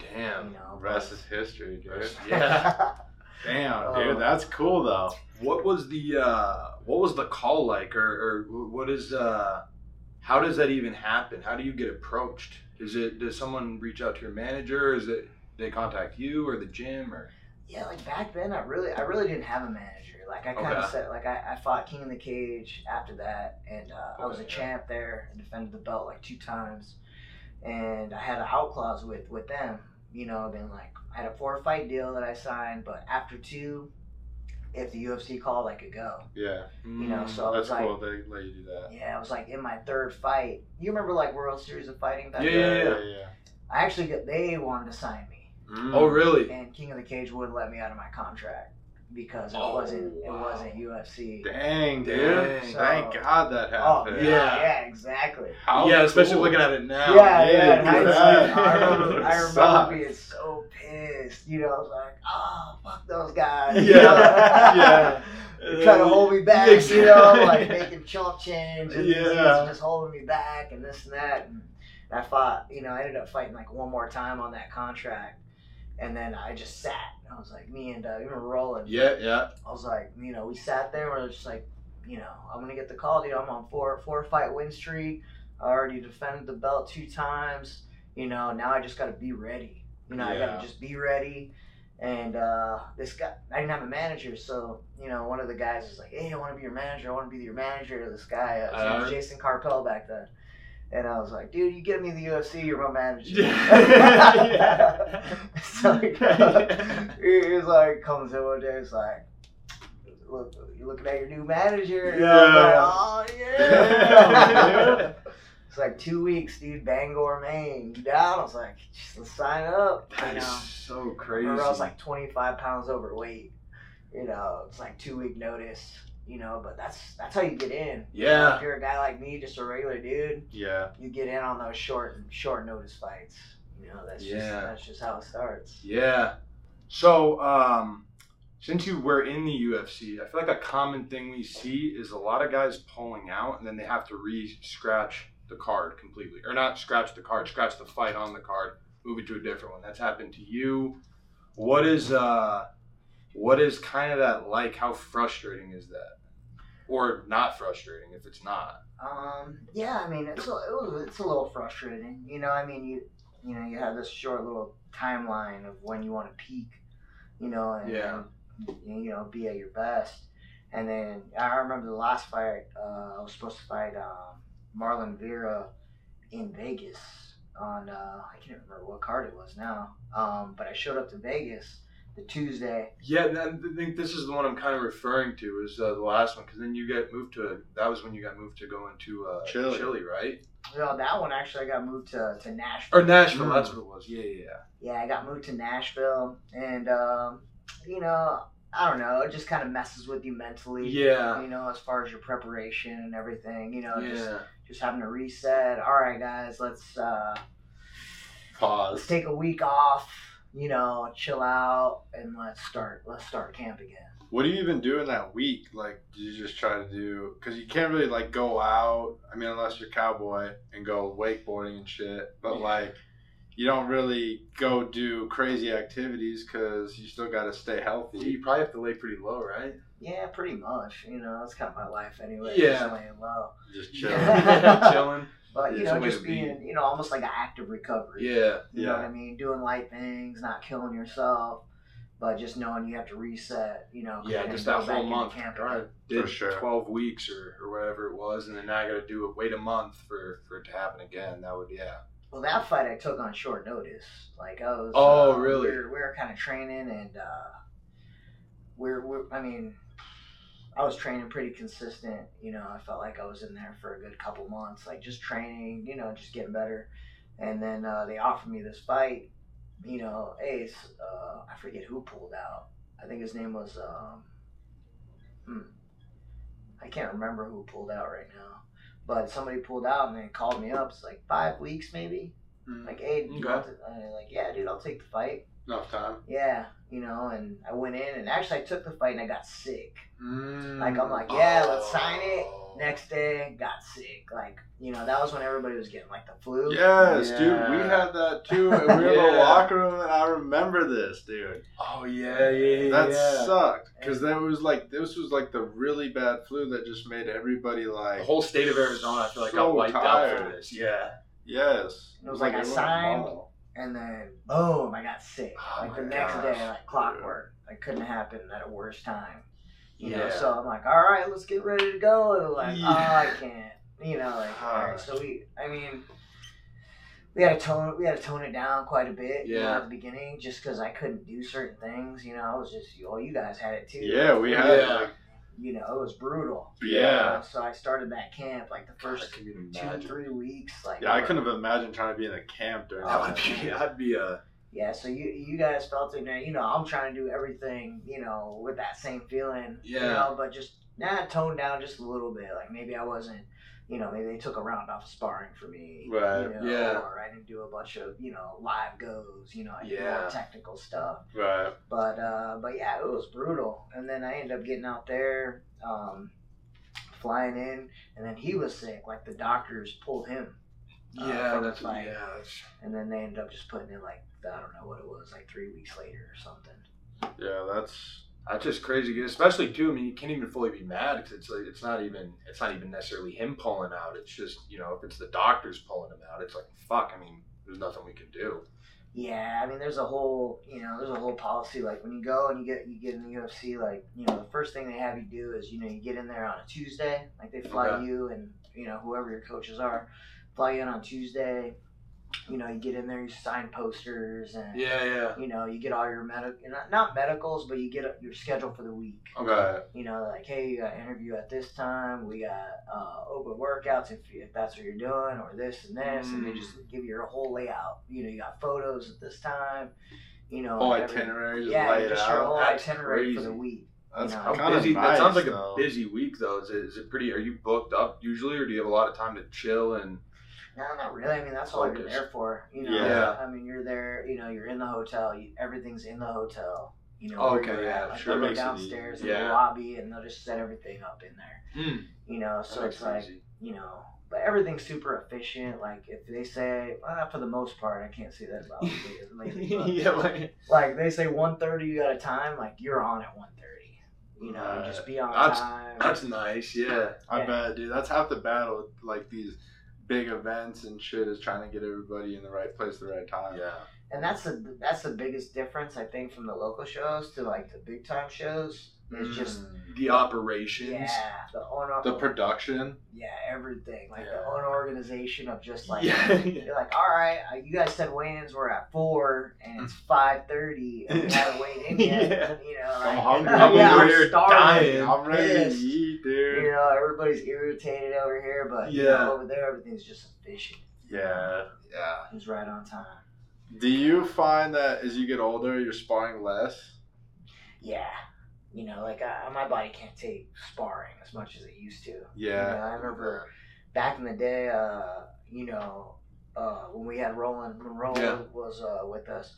You Damn. know, Rest is history, dude. Yeah. <laughs> Damn, Oh. dude, that's cool though. What was the uh, what was the call like, or, or what is uh, how does that even happen? How do you get approached? Is it does someone reach out to your manager? Is it they contact you or the gym or? yeah, like back then, I really, I really didn't have a manager. Like I kind of Okay. said, like I, I fought King in the Cage after that, and uh, I was a yeah. champ there and defended the belt like two times, and I had an out clause with with them. You know, been like I had a four fight deal that I signed, but after two, if the UFC called, I could go. Yeah, You know, so I that's was like, cool. They let you do that. Yeah, I was like in my third fight. You remember like World Series of Fighting back Yeah, then? yeah, yeah. I actually got they wanted to sign me, Mm. Oh really? and King of the Cage wouldn't let me out of my contract because it Oh, wasn't it wow. wasn't UFC. Dang, dude. Dang. Thank God that Oh happened. yeah, Yeah. yeah, exactly. How yeah, especially cool. looking at it now. yeah, yeah, yeah. in look at hindsight. I <laughs> remember, I remember being so pissed. You know, I was like, oh fuck those guys. Yeah, <laughs> yeah. They're trying to hold me back, Exactly. you know, <laughs> like making chump change and Yeah. just holding me back and this and that. And I fought, you know, I ended up fighting like one more time on that contract. And then I just sat. I was like, me and uh, you remember Roland. Yeah, yeah. I was like, you know, we sat there. and We're just like, you know, I'm gonna get the call. Dude, I'm on four four fight win streak. I already defended the belt two times. You know, now I just gotta be ready. You know, I gotta just be ready. And uh, this guy, I didn't have a manager, so you know, one of the guys was like, "Hey, I want to be your manager. I want to be your manager." This guy, uh, his name was Jason Carpel back then, and I was like, "Dude, you get me the UFC, you're my manager." Yeah. <laughs> so <laughs> <laughs> he, he was like, comes in one day, it's like, "Look, you're looking at your new manager." I was like, Yeah. oh Yeah, yeah. It's like two weeks, dude. Bangor, Maine. You down? I was like, just let's sign up. That you is so crazy. remember I was like 25 pounds overweight. You know, it's like two week notice. You know, but that's that's how you get in. You know, Yeah. if you're a guy like me, just a regular dude, Yeah. you get in on those short short notice fights. You know, that's just that's just how it starts. Yeah. So, um, since you were in the UFC, I feel like a common thing we see is a lot of guys pulling out and then they have to re-scratch the card completely, or not scratch the card, scratch the fight on the card, move it to a different one. That's happened to you. What is uh, what is kind of that like? How frustrating is that, or not frustrating if it's not? Um, yeah, I mean, it's a, it was, it's a little frustrating. You know, I mean, you you know, you have this short little timeline of when you want to peak, you know, and, Yeah. and, you know, be at your best. And then I remember the last fight, uh, I was supposed to fight um, Marlon Vera in Vegas on, uh, I can't remember what card it was now, um, but I showed up to Vegas the Tuesday. Yeah, I think this is the one I'm kind of referring to is uh, the last one because then you get moved to that was when you got moved to going to uh, Chile. Chile, right? Well, that one actually I got moved to, to Nashville. Or Nashville, Mm. that's what it was. Yeah, yeah, yeah. yeah, I got moved to Nashville, and um, you know, I don't know, it just kind of messes with you mentally. Yeah. You know, as far as your preparation and everything, you know, just Yeah. just having to reset. All right, guys, let's uh, pause. let's take a week off. You know, chill out, and let's start let's start camp again. What do you even do in that week? Like, do you just try to do? Because you can't really like go out. I mean, unless you're cowboy and go wakeboarding and shit. But Yeah. like, you don't really go do crazy activities because you still got to stay healthy. You probably have to lay pretty low, right? Yeah, pretty much. You know, that's kind of my life anyway. Yeah. just laying low. Just chill. <laughs> Yeah. Chilling. <laughs> But you It's know, just to be. being you know almost like an active recovery. Yeah. You know what I mean? Doing light things, not killing yourself, but just knowing you have to reset. You know, Yeah, just that whole month. Camp Darn. I did For sure. 12 weeks or, or whatever it was, and then now I got to do it, wait a month for, for it to happen again. That would, yeah. Well, that fight I took on short notice. Like I was. Oh, uh, really? We were, we were kind of training, and uh, we're, we're. I mean, I was training pretty consistent. You know, I felt like I was in there for a good couple months, like just training. You know, just getting better. And then uh, they offered me this fight. You know, Ace. Uh, I forget who pulled out. I think his name was. Um, hmm. I can't remember who pulled out right now. But somebody pulled out and they called me up. It's like five weeks maybe. Mm. Like, hey, Okay. want to, like, yeah, dude, I'll take the fight. Enough time. Yeah, you know, and I went in and actually I took the fight and I got sick. Mm. Like, I'm like, yeah, let's Oh. sign it. Next day, got sick. Like, you know, that was when everybody was getting like the flu. Yes, dude. We had that too. And we were in the locker room, and I remember this, dude. Oh, yeah, yeah, yeah. That yeah. sucked because that was like this was like the really bad flu that just made everybody like The whole state of Arizona, I feel like, So got wiped out for this. Yeah. yes. It was like I everyone signed- ball. And then, boom, I got sick. Oh like the next gosh, day, like clockwork. Like, couldn't happen at a worse time. You know, Yeah. so I'm like, all right, let's get ready to go. And like, Yeah. oh, I can't. You know, like, all right. So we, I mean, we had to tone, we had to tone it down quite a bit. You know, Yeah. at the beginning, just because I couldn't do certain things. You know, I was just, well, you guys had it too. Yeah, we had Yeah. like You know, it was brutal. yeah. Uh, so I started that camp like the first couldn't two, imagine. three weeks. Like, Yeah, I couldn't have imagined trying to be in a camp during That that. would be, I'd be a. Yeah, so you you guys felt it, and you know I'm trying to do everything, you know, with that same feeling, you Yeah. know, but just nah, toned down just a little bit. Like maybe I wasn't, you know, maybe they took a round off of sparring for me, Right, You know, yeah. Or I didn't do a bunch of you know live goes, you know, I did Yeah. more technical stuff. Right. But uh, but yeah, it was brutal. And then I ended up getting out there, um, flying in, and then he was sick. Like the doctors pulled him. uh, Yeah, that's fight. yeah. That's, And then they ended up just putting in like I don't know what it was, like three weeks later or something. Yeah, that's that's just crazy. Especially too. I mean, you can't even fully be mad because it's like it's not even it's not even necessarily him pulling out. It's just you know if it's the doctors pulling him out, it's like fuck. I mean, there's nothing we can do. Yeah, I mean, there's a whole, you know, there's a whole policy. Like when you go and you get you get in the UFC, like you know, the first thing they have you do is you know you get in there on a Tuesday. Like they fly Okay. you and you know whoever your coaches are, fly you in on Tuesday. You know, you get in there, you sign posters, and Yeah, yeah. you know you get all your medical, not, not medicals, but you get your schedule for the week. okay. You know, like hey, you got interview at this time. We got uh, open workouts if, if that's what you're doing, or this and this, and they Mm. just give you a whole layout. You know, you got photos at this time. You know, Whole every- itinerary just yeah, lay it just your whole That's itinerary for crazy. the week. That's you know. Kind busy? of nice. that sounds like though. a busy week though. Is it, is it pretty? Are you booked up usually, or do you have a lot of time to chill and? No, not really. I mean, that's all you're there for. You know, Yeah. I mean, you're there. You know, you're in the hotel. You, everything's in the hotel. You know, Oh, okay, yeah, at. Like, sure, they'll go downstairs easy. in the lobby, and they'll just set everything up in there. Mm, You know, so it's like easy. you know, but everything's super efficient. Like if they say, well, for the most part, I can't say that about <laughs> lately, but yeah, like, like they say 1.30 you got a time, like you're on at 1.30. You know, Right. just be on That's- time. that's nice. Yeah. I bet, dude. That's half the battle. Like these big events and shit is trying to get everybody in the right place at the right time. Yeah. and that's the that's the biggest difference I think from the local shows to like the big time shows. It's just Mm. The operations. yeah, the the production. yeah, everything like the Yeah. owner organization of just like <laughs> Yeah. you're like, all right, uh, you guys said weigh-ins were at four, and it's <laughs> five thirty, and we haven't weighed in yet. <laughs> Yeah. You know, I'm like, hungry. yeah, I'm I'm starving. dying. I'm ready to eat, dude. You know, everybody's irritated over here, but you Yeah. know, over there everything's just efficient. Yeah, yeah. It's right on time. Do you find that as you get older, you're sparring less? Yeah. You know, like I, my body can't take sparring as much as it used to. You know, Yeah. I remember back in the day, uh, you know, uh, when we had Roland, when Roland Yeah. was uh, with us,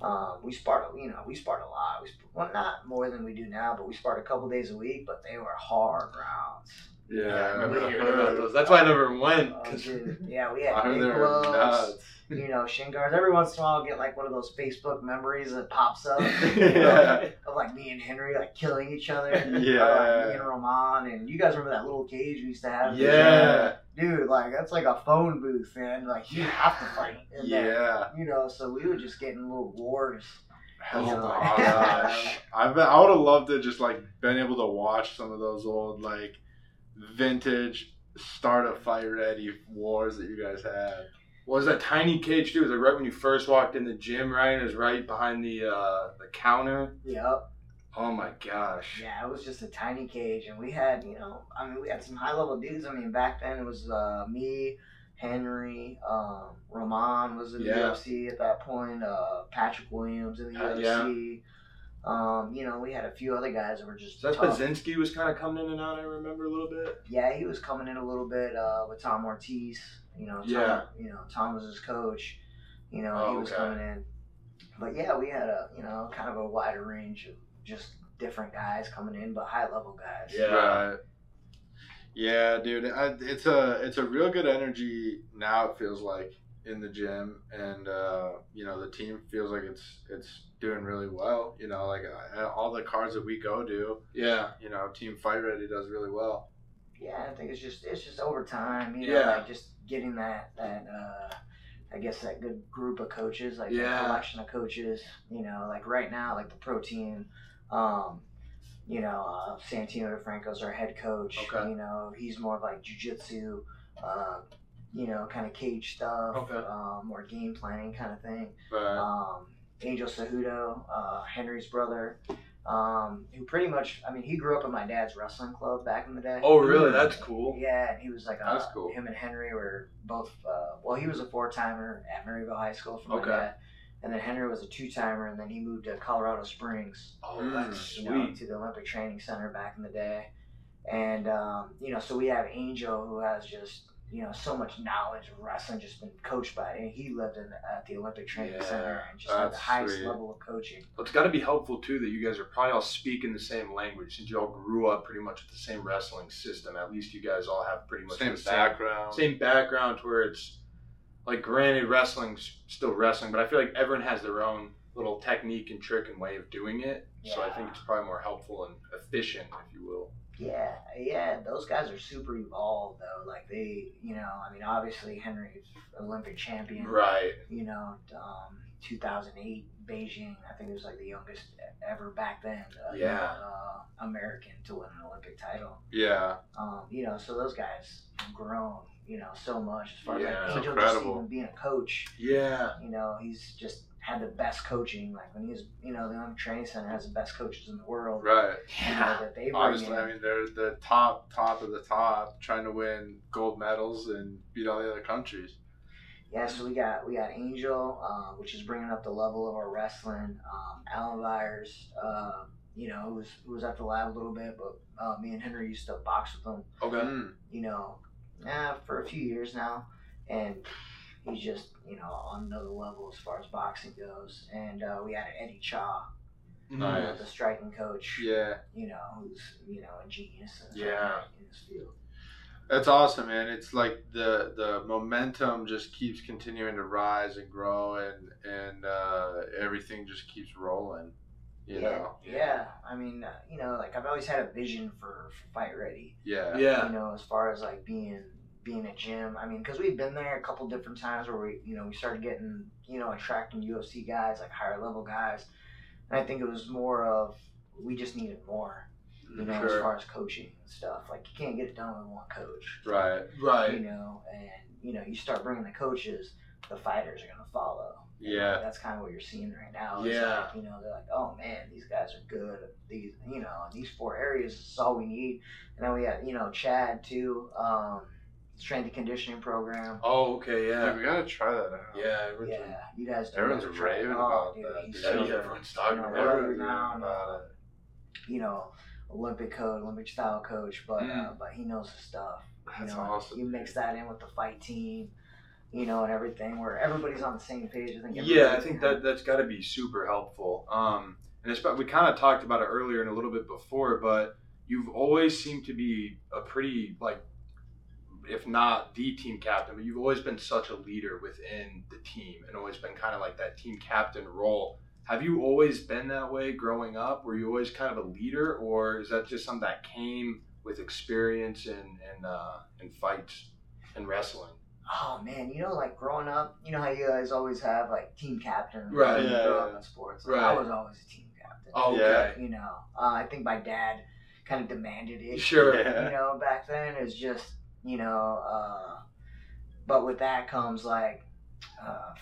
um, we sparred, you know, we sparred a lot. We sp- well, not more than we do now, but we sparred a couple days a week, but they were hard rounds. Yeah. I remember hearing about those. That's why I never went. Oh, 'cause- dude. <laughs> Yeah, we had I big gloves, nuts. you know, shin guards. Every once in a while, I'll get like one of those Facebook memories that pops up. <laughs> Yeah. of like me and Henry like killing each other. <laughs> Yeah. Or, like, me and Roman, and you guys remember that little cage we used to have? yeah. Dude, like that's like a phone booth, man. Like you have to fight in there. Yeah. You know, so we were just getting in little wars. Hell Oh my gosh. I bet I would have loved to just like been able to watch some of those old like vintage start a fight ready wars that you guys had. Was that tiny cage too? Was it right when you first walked in the gym, right? It was right behind the uh, the counter. Yep. Oh my gosh. Yeah, it was just a tiny cage, and we had, you know, I mean, we had some high level dudes. I mean, back then it was uh, me, Henry, um, Roman was in the Yeah. UFC at that point, uh, Patrick Williams in the Uh, UFC. Um, you know, we had a few other guys that were just So that's. Bazinski was kind of coming in and out. I remember a little bit. Yeah, he was coming in a little bit uh, with Tom Ortiz. You know, Tom, Yeah. You know, Tom was his coach. You know, Oh, he was okay. coming in. But yeah, we had a you know kind of a wider range of just different guys coming in, but high level guys. Yeah. Right. Yeah, dude. I, it's a it's a real good energy now. It feels like in the gym, and uh, you know the team feels like it's it's doing really well. You know, like uh, all the cards that we go to, Yeah. you know, Team Fight Ready does really well. Yeah, I think it's just it's just over time, you know, Yeah. like just getting that that uh I guess that good group of coaches, like Yeah. a collection of coaches, you know, like right now, like the pro team, um, you know, uh, Santino DeFranco's our head coach. Okay. You know, he's more of like jujitsu, uh, you know, kind of cage stuff, Okay. um, more game planning kind of thing But um, Angel Cejudo, uh, Henry's brother, um, who pretty much, I mean, he grew up in my dad's wrestling club back in the day. Oh, really? That's cool. Yeah, and he was like, a, That's cool. him and Henry were both, uh, well, he was a four timer at Maryvale High School for my Okay. dad. And then Henry was a two timer, and then he moved to Colorado Springs, Oh, Mm, that's you know, sweet. to the Olympic Training Center back in the day. And, um, you know, so we have Angel, who has just, you know, so much knowledge of wrestling, just been coached by, and he lived in at the Olympic Training Yeah, Center and just had the highest sweet. level of coaching. Well, it's got to be helpful too that you guys are probably all speaking the same language since you all grew up pretty much with the same wrestling system. At least you guys all have pretty much same the same background. same background to where it's like granted wrestling's still wrestling, but I feel like everyone has their own little technique and trick and way of doing it. So I think it's probably more helpful and efficient, if you will. Yeah, yeah, those guys are super evolved though. Like they, you know, I mean, obviously Henry's Olympic champion. Right. You know, um, 2008 Beijing. I think it was like the youngest ever back then. Uh, Yeah. uh, American to win an Olympic title. Yeah, Um, you know, so those guys have grown. You know, so much as far Yeah, as like incredible. just even being a coach. Yeah. You know, he's just had the best coaching. Like when he was, you know, the Olympic Training Center has the best coaches in the world. right. You know, that they bring Obviously, in. I mean they're the top top of the top, trying to win gold medals and beat all the other countries. Yeah, so we got we got Angel, uh, which is bringing up the level of our wrestling. Um, Alan Byers, uh, you know, who was who was at the lab a little bit, but uh, me and Henry used to box with him. Okay. Mm. You know, uh, for a few years now, and he's just you know on another level as far as boxing goes. And uh, we had Eddie Cha, you know, Nice. the striking coach. Yeah. You know, who's you know a genius. in Yeah. in his field. That's awesome, man. It's like the the momentum just keeps continuing to rise and grow, and and uh, everything just keeps rolling. You yeah, know. yeah. I mean, uh, you know, like I've always had a vision for, for Fight Ready. Yeah. Yeah. You know, as far as like being being a gym. I mean, because we've been there a couple different times where we, you know, we started getting, you know, attracting UFC guys, like higher level guys. And I think it was more of we just needed more, you know, as far as coaching and stuff. Like you can't get it done with one coach. Right. Right. You know, and you know, you start bringing the coaches, the fighters are gonna follow. Yeah. That's kind of what you're seeing right now. It's Yeah. Like, you know, they're like, oh man, these guys are good. These, you know, these four areas is all we need. And then we have, you know, Chad too, um, strength and conditioning program. Oh, okay, Yeah, yeah. we gotta try that out. Yeah, everyone's Yeah, you guys. do Everyone's raving about dude, that, dude. so Yeah, everyone's talking You about it. Everyone's now, about it. You know, Olympic code, Olympic style coach, but uh, Mm. but he knows his stuff. You That's know, awesome, You mix that in with the fight team, you know, and everything where everybody's on the same page. I think. Yeah, I think that that's got to be super helpful. Um, and it's, we kind of talked about it earlier and a little bit before, but you've always seemed to be a pretty like, if not the team captain, but you've always been such a leader within the team and always been kind of like that team captain role. Have you always been that way growing up? Were you always kind of a leader, or is that just something that came with experience and in, uh, in fights and wrestling? Oh man, you know, like growing up, you know how you guys always have like team captain. Right, when you yeah, grow yeah. up in sports. Like, I was always a team captain. Oh, Yeah. okay. You know, uh, I think my dad kind of demanded it. Sure. You know, back then it's just you know, uh, but with that comes like, uh,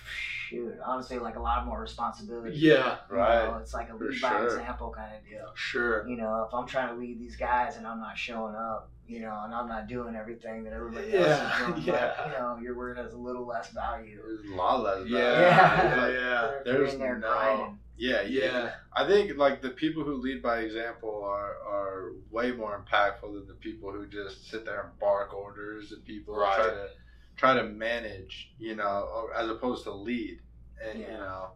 shoot, honestly, like a lot more responsibility. Yeah. You Right. know, it's like a For lead by sure. example kind of deal. Sure. You know, if I'm trying to lead these guys and I'm not showing up, you know, and I'm not doing everything that everybody else Yeah, is doing, <laughs> yeah. like, you know, your word has a little less value. There's a lot less. Value. Yeah. Like, yeah. If you're there's in there no- grinding. Yeah, yeah. Yeah. I think like the people who lead by example are are way more impactful than the people who just sit there and bark orders and people Right. try to try to manage, you know, or- as opposed to lead. And you know,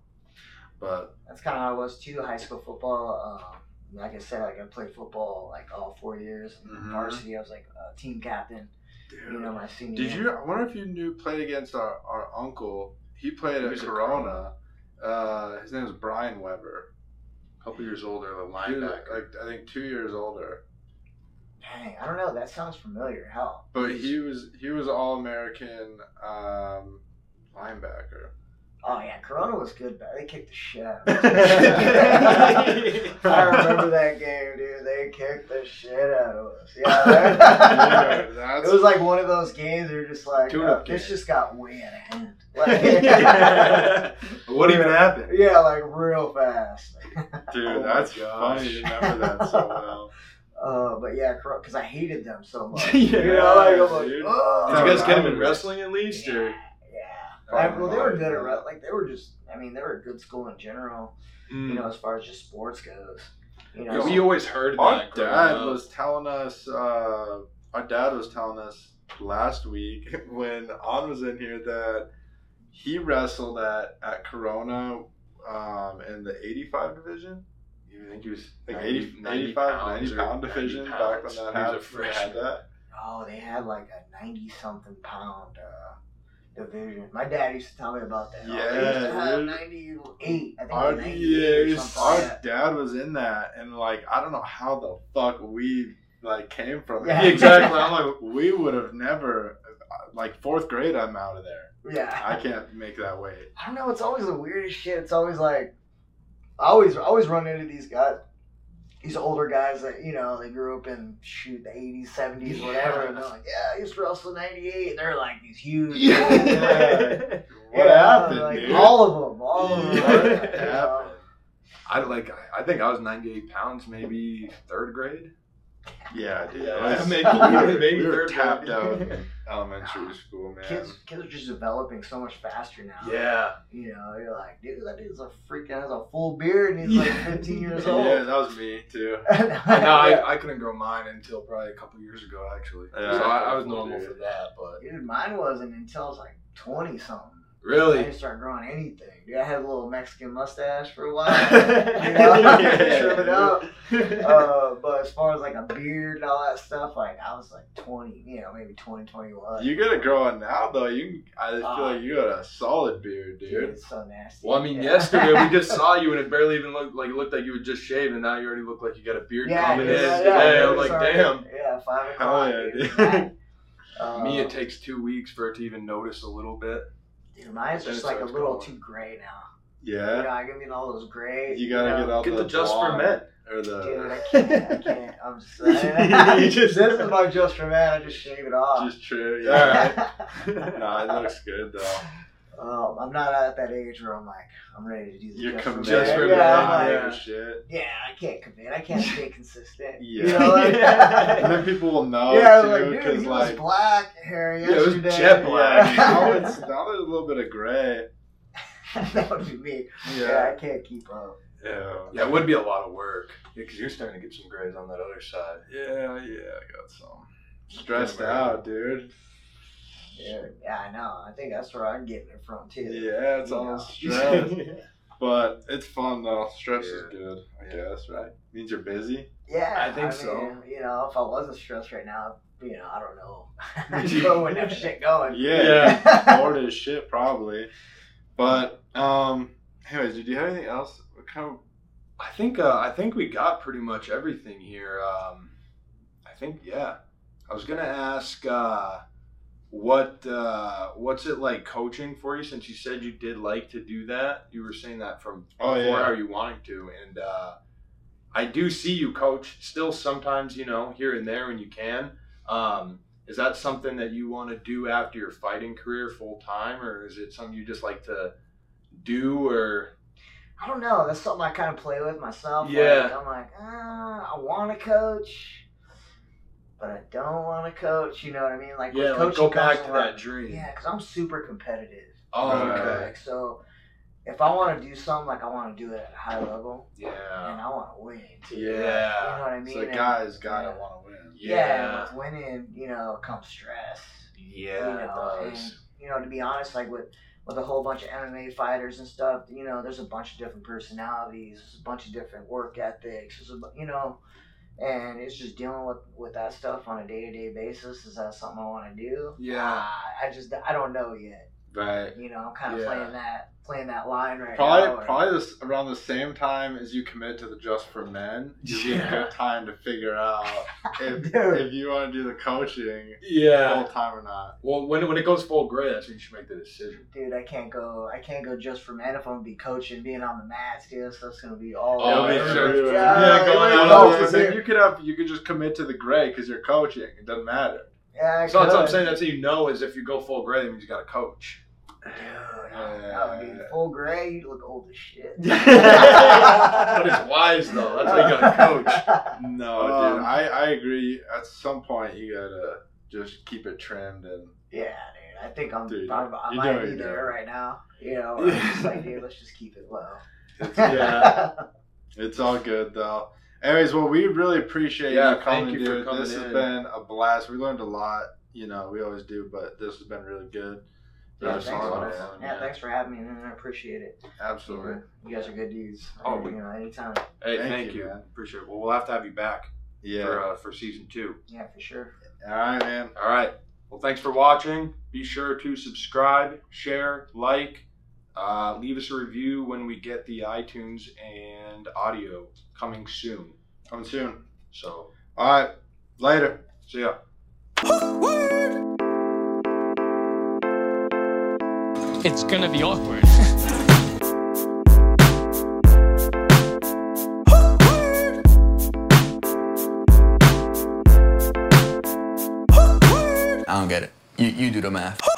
but That's kind of how I was too. High school football. Um, like I said, like I played football like all four years. And Mhm. Varsity, I was like a team captain. You know, my senior. did you? I wonder if you knew played against our, our uncle. He played He at was at Corona. Uh, his name was Brian Weber. A couple years older, the He was linebacker. like I think two years older. Dang, I don't know. That sounds familiar. Hell. But he was he was all American um, linebacker. Oh yeah, Corona was good, but they kicked the shit out of us. <laughs> I remember that game, dude. They kicked the shit out of us. Yeah, <laughs> Yeah, that- that's it was like one of those games where you're just like, Tune-up uh, this just got way out of hand. Like, what even happened? yeah, like real fast. <laughs> dude. Oh that's gosh. funny. to remember that so well. Uh, but yeah, because I hated them so much. Yeah, you know, like, I'm like, oh. Did you guys get him in wrestling at least, Yeah, or? Yeah. I- well, they were good at God. like they were just. I mean, they were a good school in general. Mm. You know, as far as just sports goes. You know, Yeah, we always heard Our that. growing dad was telling us. Uh, our dad was telling us last week <laughs> when On was in here that he wrestled at at Corona um, in the 85 division. You think he was Like 90 80, 90 85, pounds 90 or pound 90 division back when that He was happened. a had freshman. that. Oh, they had like a ninety something pound uh, division. My dad used to tell me about that. They used Yeah, to have ninety eight. I think Our, yeah, our like dad was in that, and like I don't know how the fuck we like came from Yeah. it. <laughs> exactly. I'm like, <laughs> We would have never, like fourth grade. I'm out of there. Yeah. I can't make that weight. I don't know. It's always the weirdest shit. It's always like, I always, I always run into these guys, these older guys that you know they grew up in shoot the eighties, seventies, whatever, and they're like, yeah, I used to wrestle in '98. And they're like these huge. dudes. Yeah. <laughs> What Yeah, happened, like, dude? All of them. All of them. Yeah. right? What You <laughs> know? happened? I like. I think I was 98 pounds, maybe third grade. Yeah, dude. Yeah, was- <laughs> maybe- we were, maybe we were third tapped grade. out in elementary school, man. Kids, kids are just developing so much faster now. Yeah. You know, you're like, dude, that dude's a freaking has a full beard and he's like <laughs> 15 years old. Yeah, that was me too. <laughs> I know. I, I couldn't grow mine until probably a couple years ago, actually. Yeah. so I, I was normal dude. for that, but Dude, mine wasn't until I was like 20 something. Really? I didn't start growing anything. Dude, I had a little Mexican mustache for a while. <laughs> you know? yeah, it <laughs> uh, but as far as like a beard and all that stuff, like I was like 20, you know, maybe 20, 21. You get it growing now though. You, I feel Uh, like you got a solid beard, Dude, dude. it's so nasty. Well, I mean, Yeah. yesterday we just saw you and it barely <laughs> even looked like it looked like you had just shaved, and now you already look like you got a beard coming in yeah, today. I'm like, sorry. damn. Yeah, five o'clock. yeah, dude. dude. Uh, Me, it takes two weeks for it to even notice a little bit. Dude, mine's just like a little going. too gray now. You Yeah. know, I give me all those gray. You gotta know? get out Get the, the just for men. or the. Dude, I <laughs> can't. I can't. I'm just <laughs> saying. <laughs> You just- this is my just for men. I just shave it off. Just true. Yeah. no, it looks good though. Um, I'm not at that age where I'm like, I'm ready to do the You're just committed. for Just for yeah, man, I'm like, yeah. yeah. Shit. yeah, I can't commit. I can't stay consistent. <laughs> Yeah. You know, like, <laughs> And then <laughs> people will know yeah, I was too, like, dude, he like, was black hair yesterday. Yeah, it was jet black. yeah, now it's now there's a little bit of gray. that would be me. Yeah. Yeah. I can't keep up. Yeah. Yeah, it would be a lot of work. Yeah, because you're starting to get some grays on that other side. Yeah, yeah, I got some. Stressed out, dude. Yeah, yeah, I know. I think that's where I'm getting it from too. Yeah, it's You all know. stress. <laughs> but it's fun though. Stress is good, I guess, right? Means you're busy. Yeah, I think so. mean, You know, if I wasn't stressed right now, you know, I don't know. <laughs> I wouldn't have shit going. Yeah. Yeah. <laughs> Bored as shit, probably. But, um, anyways, did you have anything else? What kind of. I think uh, I think we got pretty much everything here. Um, I think yeah. I was gonna ask uh, what uh, what's it like coaching for you since you said you did like to do that. You were saying that from Oh, before. yeah. How you wanting to, and uh, I do see you coach still sometimes. You know, here and there when you can. Um, is that something that you want to do after your fighting career full time, or is it something you just like to do? Or I don't know. That's something I kind of play with myself. Yeah. Like, I'm like, uh, I want to coach, but I don't want to coach. You know what I mean? Like, with yeah, like coaching go back to that dream. Yeah, because I'm super competitive. Oh, okay. Like, so if I want to do something, like I want to do it at a high level, Yeah. and I want to win too. Yeah. You know what I mean? So, And- guys gotta want to win. Yeah, with winning, you know, comes stress. Yeah, you know, it and you know, to be honest, like with with a whole bunch of MMA fighters and stuff, you know, there's a bunch of different personalities, there's a bunch of different work ethics, there's a, you know, and it's just dealing with with that stuff on a day to day basis. Is that something I want to do? Yeah. Ah, I just I don't know yet. Right. You know, I'm kind of Yeah. playing that playing that line right Probably, now. or- probably this around the same time as you commit to the Just for Men. Would be a Yeah. good time to figure out <laughs> if, if you want to do the coaching yeah. full Yeah. time or not. Well, when, when it goes full gray, that's when you should make the decision. Dude, I can't go. I can't go just for men if I'm gonna be coaching, being on the mats, dude. So it's gonna be all. Oh, over. yeah, sure. Yeah, Yeah, going out yeah. of then you could have you could just commit to the gray because you're coaching. It doesn't matter. Yeah, I So that's what I'm saying. That's how you know is if you go full gray, that means you got to coach. Dude, Yeah. oh, dude, full gray, you look old as shit. <laughs> but it's wise though. That's how you got to coach. <laughs> No, Um, dude, I, I agree. At some point, you gotta just keep it trimmed and Yeah, dude. I think I'm. Dude, I'm I might be good. there right now. You know, <laughs> I'm just like, dude, let's just keep it low. it's, yeah, it's all good though. Anyways, well, we really appreciate Yeah, you thank coming, you for dude. coming this has been a blast. We learned a lot. You know, we always do, but this has been really good. Yeah, Really thanks, solid. man. yeah, yeah. thanks for having me, man. I appreciate it. Absolutely. You guys are good dudes. Oh, we- you know, anytime. Hey, Thank thank, you, you. man. Appreciate it. Well, we'll have to have you back Yeah. for uh, for season two. Yeah, for sure. all right, man. All right. Well, thanks for watching. Be sure to subscribe, share, like, uh, leave us a review when we get the iTunes and audio coming soon. Coming soon. So, All right. Later. see ya. It's gonna be awkward. <laughs> I don't get it. You, you do the math.